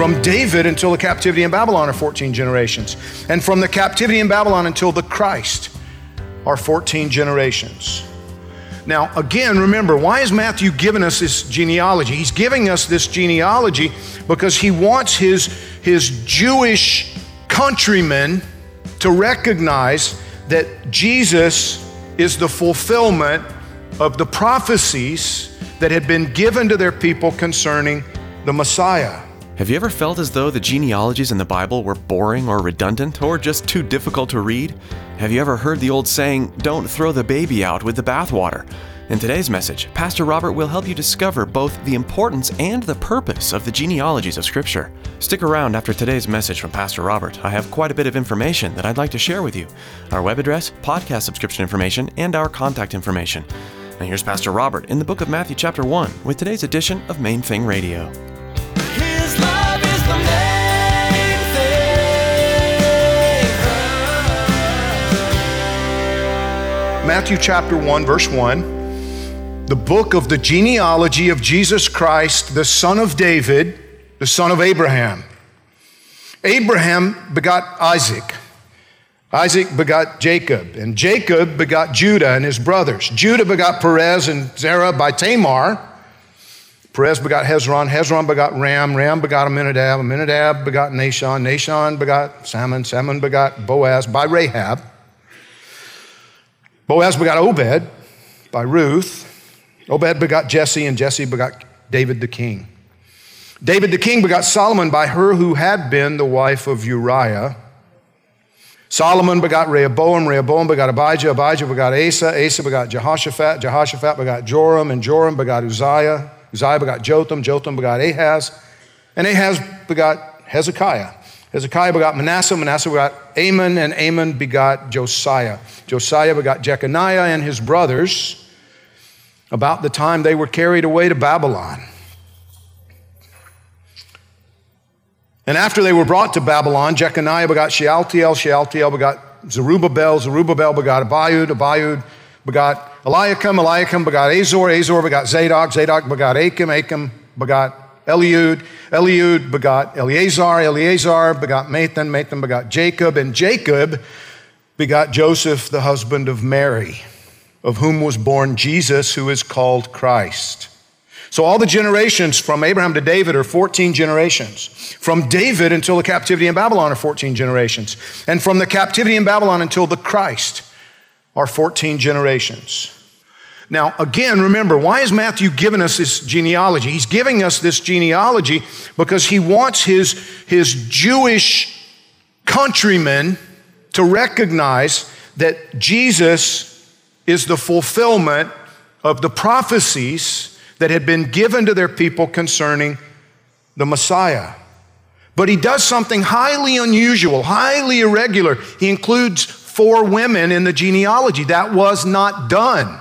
From David until the captivity in Babylon are 14 generations. And from the captivity in Babylon until the Christ are 14 generations. Now, again, remember, why is Matthew giving us this genealogy? He's giving us this genealogy because he wants his, his Jewish countrymen to recognize that Jesus is the fulfillment of the prophecies that had been given to their people concerning the Messiah. Have you ever felt as though the genealogies in the Bible were boring or redundant or just too difficult to read? Have you ever heard the old saying, don't throw the baby out with the bathwater? In today's message, Pastor Robert will help you discover both the importance and the purpose of the genealogies of Scripture. Stick around after today's message from Pastor Robert. I have quite a bit of information that I'd like to share with you our web address, podcast subscription information, and our contact information. And here's Pastor Robert in the book of Matthew, chapter 1, with today's edition of Main Thing Radio. Matthew chapter 1, verse 1, the book of the genealogy of Jesus Christ, the son of David, the son of Abraham. Abraham begot Isaac. Isaac begot Jacob, and Jacob begot Judah and his brothers. Judah begot Perez and Zerah by Tamar. Perez begot Hezron, Hezron begot Ram, Ram begot Amminadab, Amminadab begot Nahshon, Nahshon begot Salmon, Salmon begot Boaz by Rahab. Boaz begot Obed by Ruth. Obed begot Jesse, and Jesse begot David the king. David the king begot Solomon by her who had been the wife of Uriah. Solomon begot Rehoboam, Rehoboam begot Abijah, Abijah begot Asa, Asa begot Jehoshaphat, Jehoshaphat begot Joram, and Joram begot Uzziah, Uzziah begot Jotham, Jotham begot Ahaz, and Ahaz begot Hezekiah. Hezekiah begot Manasseh, Manasseh begot Amon, and Amon begot Josiah. Josiah begot Jeconiah and his brothers about the time they were carried away to Babylon. And after they were brought to Babylon, Jeconiah begot Shealtiel, Shealtiel begot Zerubbabel, Zerubbabel begot Abiud, Abiud begot Eliakim, Eliakim begot Azor, Azor begot Zadok, Zadok begot Achim, Achim begot Eliud, Eliud begot Eleazar, Eleazar begot Matthan, Matthan begot Jacob, and Jacob begot Joseph, the husband of Mary, of whom was born Jesus, who is called Christ. So all the generations from Abraham to David are 14 generations. From David until the captivity in Babylon are 14 generations. And from the captivity in Babylon until the Christ are 14 generations. Now, again, remember, why is Matthew giving us this genealogy? He's giving us this genealogy because he wants his, his Jewish countrymen to recognize that Jesus is the fulfillment of the prophecies that had been given to their people concerning the Messiah. But he does something highly unusual, highly irregular. He includes four women in the genealogy. That was not done.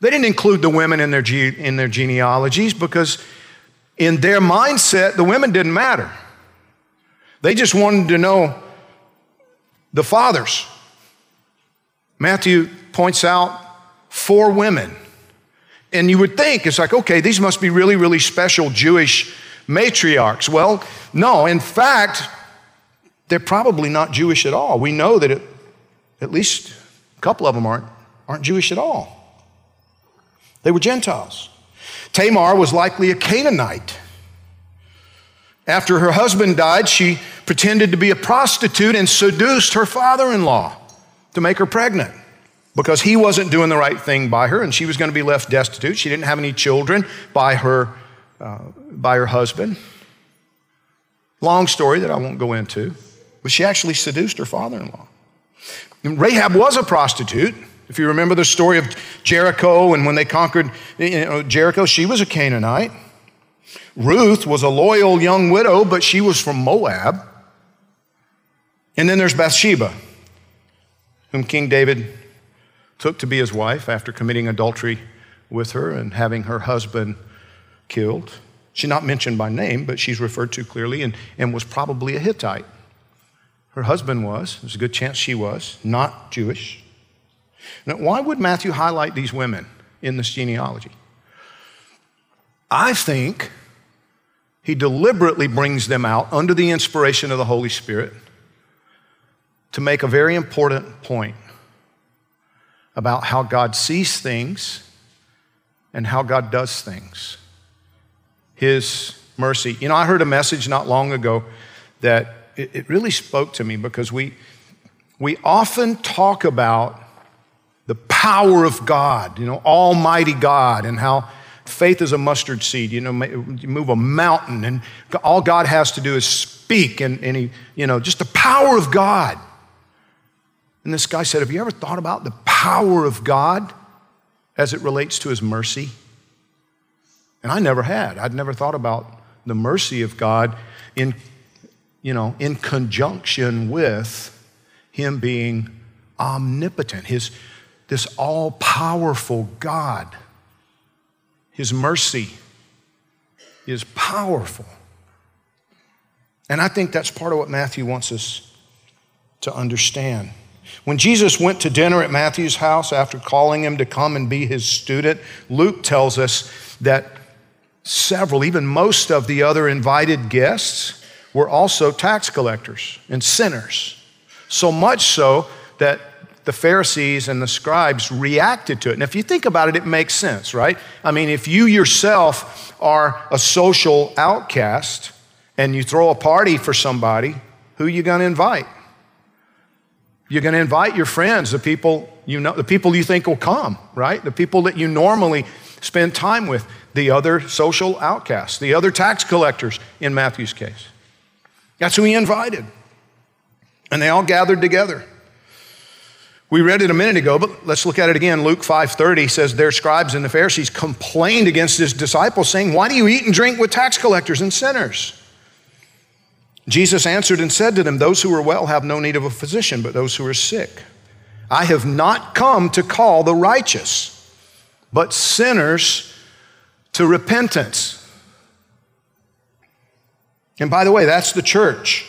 They didn't include the women in their, ge- in their genealogies because, in their mindset, the women didn't matter. They just wanted to know the fathers. Matthew points out four women. And you would think, it's like, okay, these must be really, really special Jewish matriarchs. Well, no, in fact, they're probably not Jewish at all. We know that it, at least a couple of them aren't, aren't Jewish at all. They were Gentiles. Tamar was likely a Canaanite. After her husband died, she pretended to be a prostitute and seduced her father in law to make her pregnant because he wasn't doing the right thing by her and she was going to be left destitute. She didn't have any children by her uh, by her husband. Long story that I won't go into, but she actually seduced her father in law. Rahab was a prostitute. If you remember the story of Jericho and when they conquered you know, Jericho, she was a Canaanite. Ruth was a loyal young widow, but she was from Moab. And then there's Bathsheba, whom King David took to be his wife after committing adultery with her and having her husband killed. She's not mentioned by name, but she's referred to clearly and, and was probably a Hittite. Her husband was, there's a good chance she was, not Jewish. Now, why would Matthew highlight these women in this genealogy? I think he deliberately brings them out under the inspiration of the Holy Spirit to make a very important point about how God sees things and how God does things. His mercy. You know, I heard a message not long ago that it, really spoke to me because we, we often talk about power of God, you know, Almighty God, and how faith is a mustard seed. You know, you move a mountain, and all God has to do is speak, and, and He, you know, just the power of God. And this guy said, Have you ever thought about the power of God as it relates to His mercy? And I never had. I'd never thought about the mercy of God in, you know, in conjunction with Him being omnipotent, His, this all powerful God. His mercy is powerful. And I think that's part of what Matthew wants us to understand. When Jesus went to dinner at Matthew's house after calling him to come and be his student, Luke tells us that several, even most of the other invited guests, were also tax collectors and sinners. So much so that the Pharisees and the scribes reacted to it. And if you think about it, it makes sense, right? I mean, if you yourself are a social outcast and you throw a party for somebody, who are you going to invite? You're going to invite your friends, the people you know, the people you think will come, right? The people that you normally spend time with, the other social outcasts, the other tax collectors in Matthew's case. That's who he invited. And they all gathered together. We read it a minute ago, but let's look at it again. Luke 5:30 says their scribes and the Pharisees complained against his disciples saying, "Why do you eat and drink with tax collectors and sinners?" Jesus answered and said to them, Those who are well have no need of a physician, but those who are sick. I have not come to call the righteous, but sinners to repentance. And by the way, that's the church,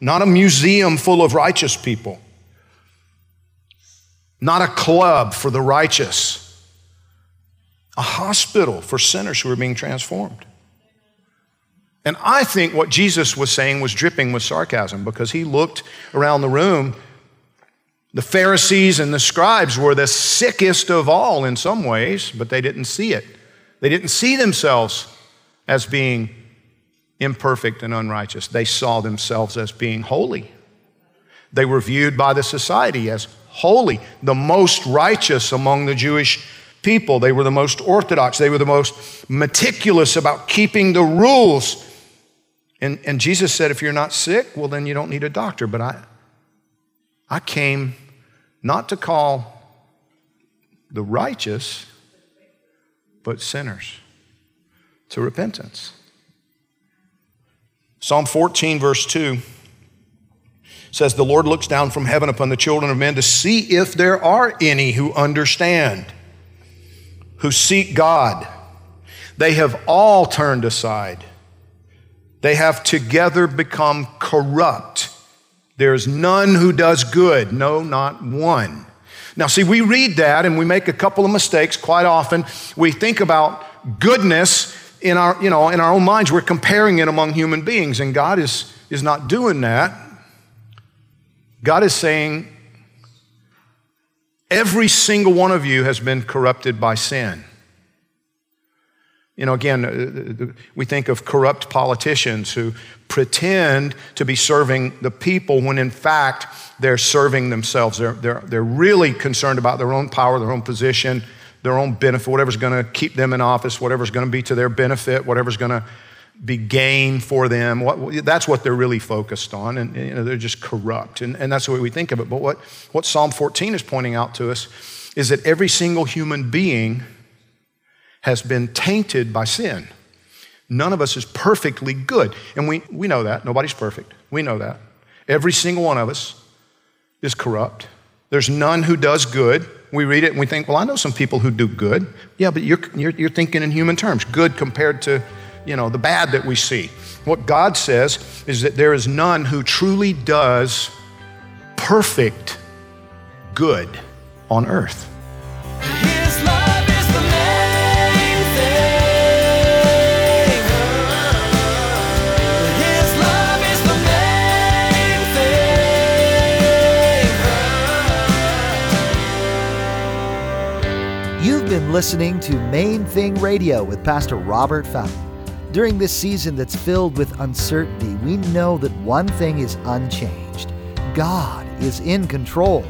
not a museum full of righteous people, not a club for the righteous, a hospital for sinners who are being transformed. And I think what Jesus was saying was dripping with sarcasm because he looked around the room. The Pharisees and the scribes were the sickest of all in some ways, but they didn't see it. They didn't see themselves as being imperfect and unrighteous. They saw themselves as being holy. They were viewed by the society as holy, the most righteous among the Jewish people. They were the most orthodox. They were the most meticulous about keeping the rules and, and Jesus said, if you're not sick, well, then you don't need a doctor. But I, I came not to call the righteous, but sinners to repentance. Psalm 14, verse 2 says, The Lord looks down from heaven upon the children of men to see if there are any who understand, who seek God. They have all turned aside. They have together become corrupt. There's none who does good, no, not one. Now, see, we read that and we make a couple of mistakes quite often. We think about goodness in our, you know, in our own minds. We're comparing it among human beings, and God is, is not doing that. God is saying, every single one of you has been corrupted by sin. You know, again, uh, we think of corrupt politicians who pretend to be serving the people when in fact they're serving themselves. They're, they're, they're really concerned about their own power, their own position, their own benefit, whatever's going to keep them in office, whatever's going to be to their benefit, whatever's going to be gain for them. What, that's what they're really focused on, and you know, they're just corrupt. And, and that's the way we think of it. But what, what Psalm 14 is pointing out to us is that every single human being has been tainted by sin. None of us is perfectly good. And we, we know that. Nobody's perfect. We know that. Every single one of us is corrupt. There's none who does good. We read it and we think, well, I know some people who do good. Yeah, but you're, you're, you're thinking in human terms, good compared to you know, the bad that we see. What God says is that there is none who truly does perfect good on earth. His love is the main thing. His love is the main thing. You've been listening to Main Thing Radio with Pastor Robert Fountain. During this season that's filled with uncertainty, we know that one thing is unchanged God is in control.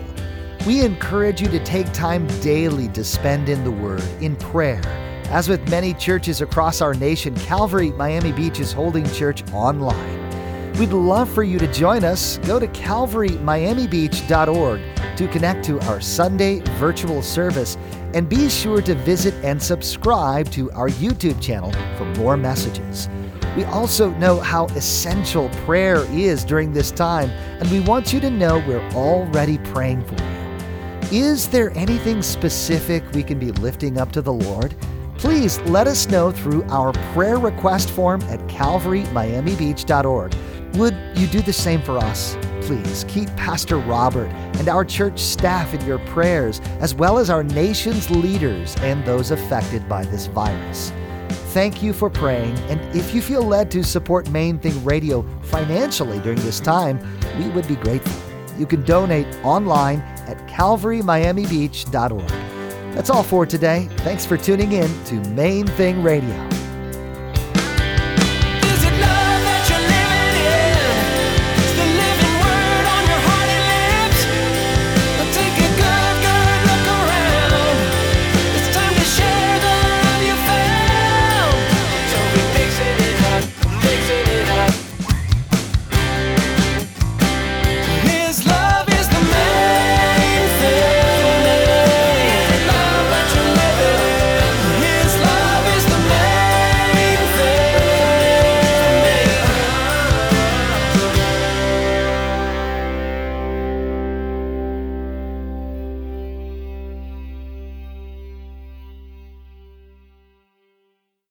We encourage you to take time daily to spend in the Word, in prayer. As with many churches across our nation, Calvary Miami Beach is holding church online. We'd love for you to join us. Go to calvarymiamibeach.org to connect to our Sunday virtual service and be sure to visit and subscribe to our YouTube channel for more messages. We also know how essential prayer is during this time, and we want you to know we're already praying for you. Is there anything specific we can be lifting up to the Lord? Please let us know through our prayer request form at calvarymiamibeach.org. Would you do the same for us? Please keep Pastor Robert and our church staff in your prayers, as well as our nation's leaders and those affected by this virus. Thank you for praying, and if you feel led to support Main Thing Radio financially during this time, we would be grateful. You can donate online at calvarymiamibeach.org. That's all for today. Thanks for tuning in to Main Thing Radio.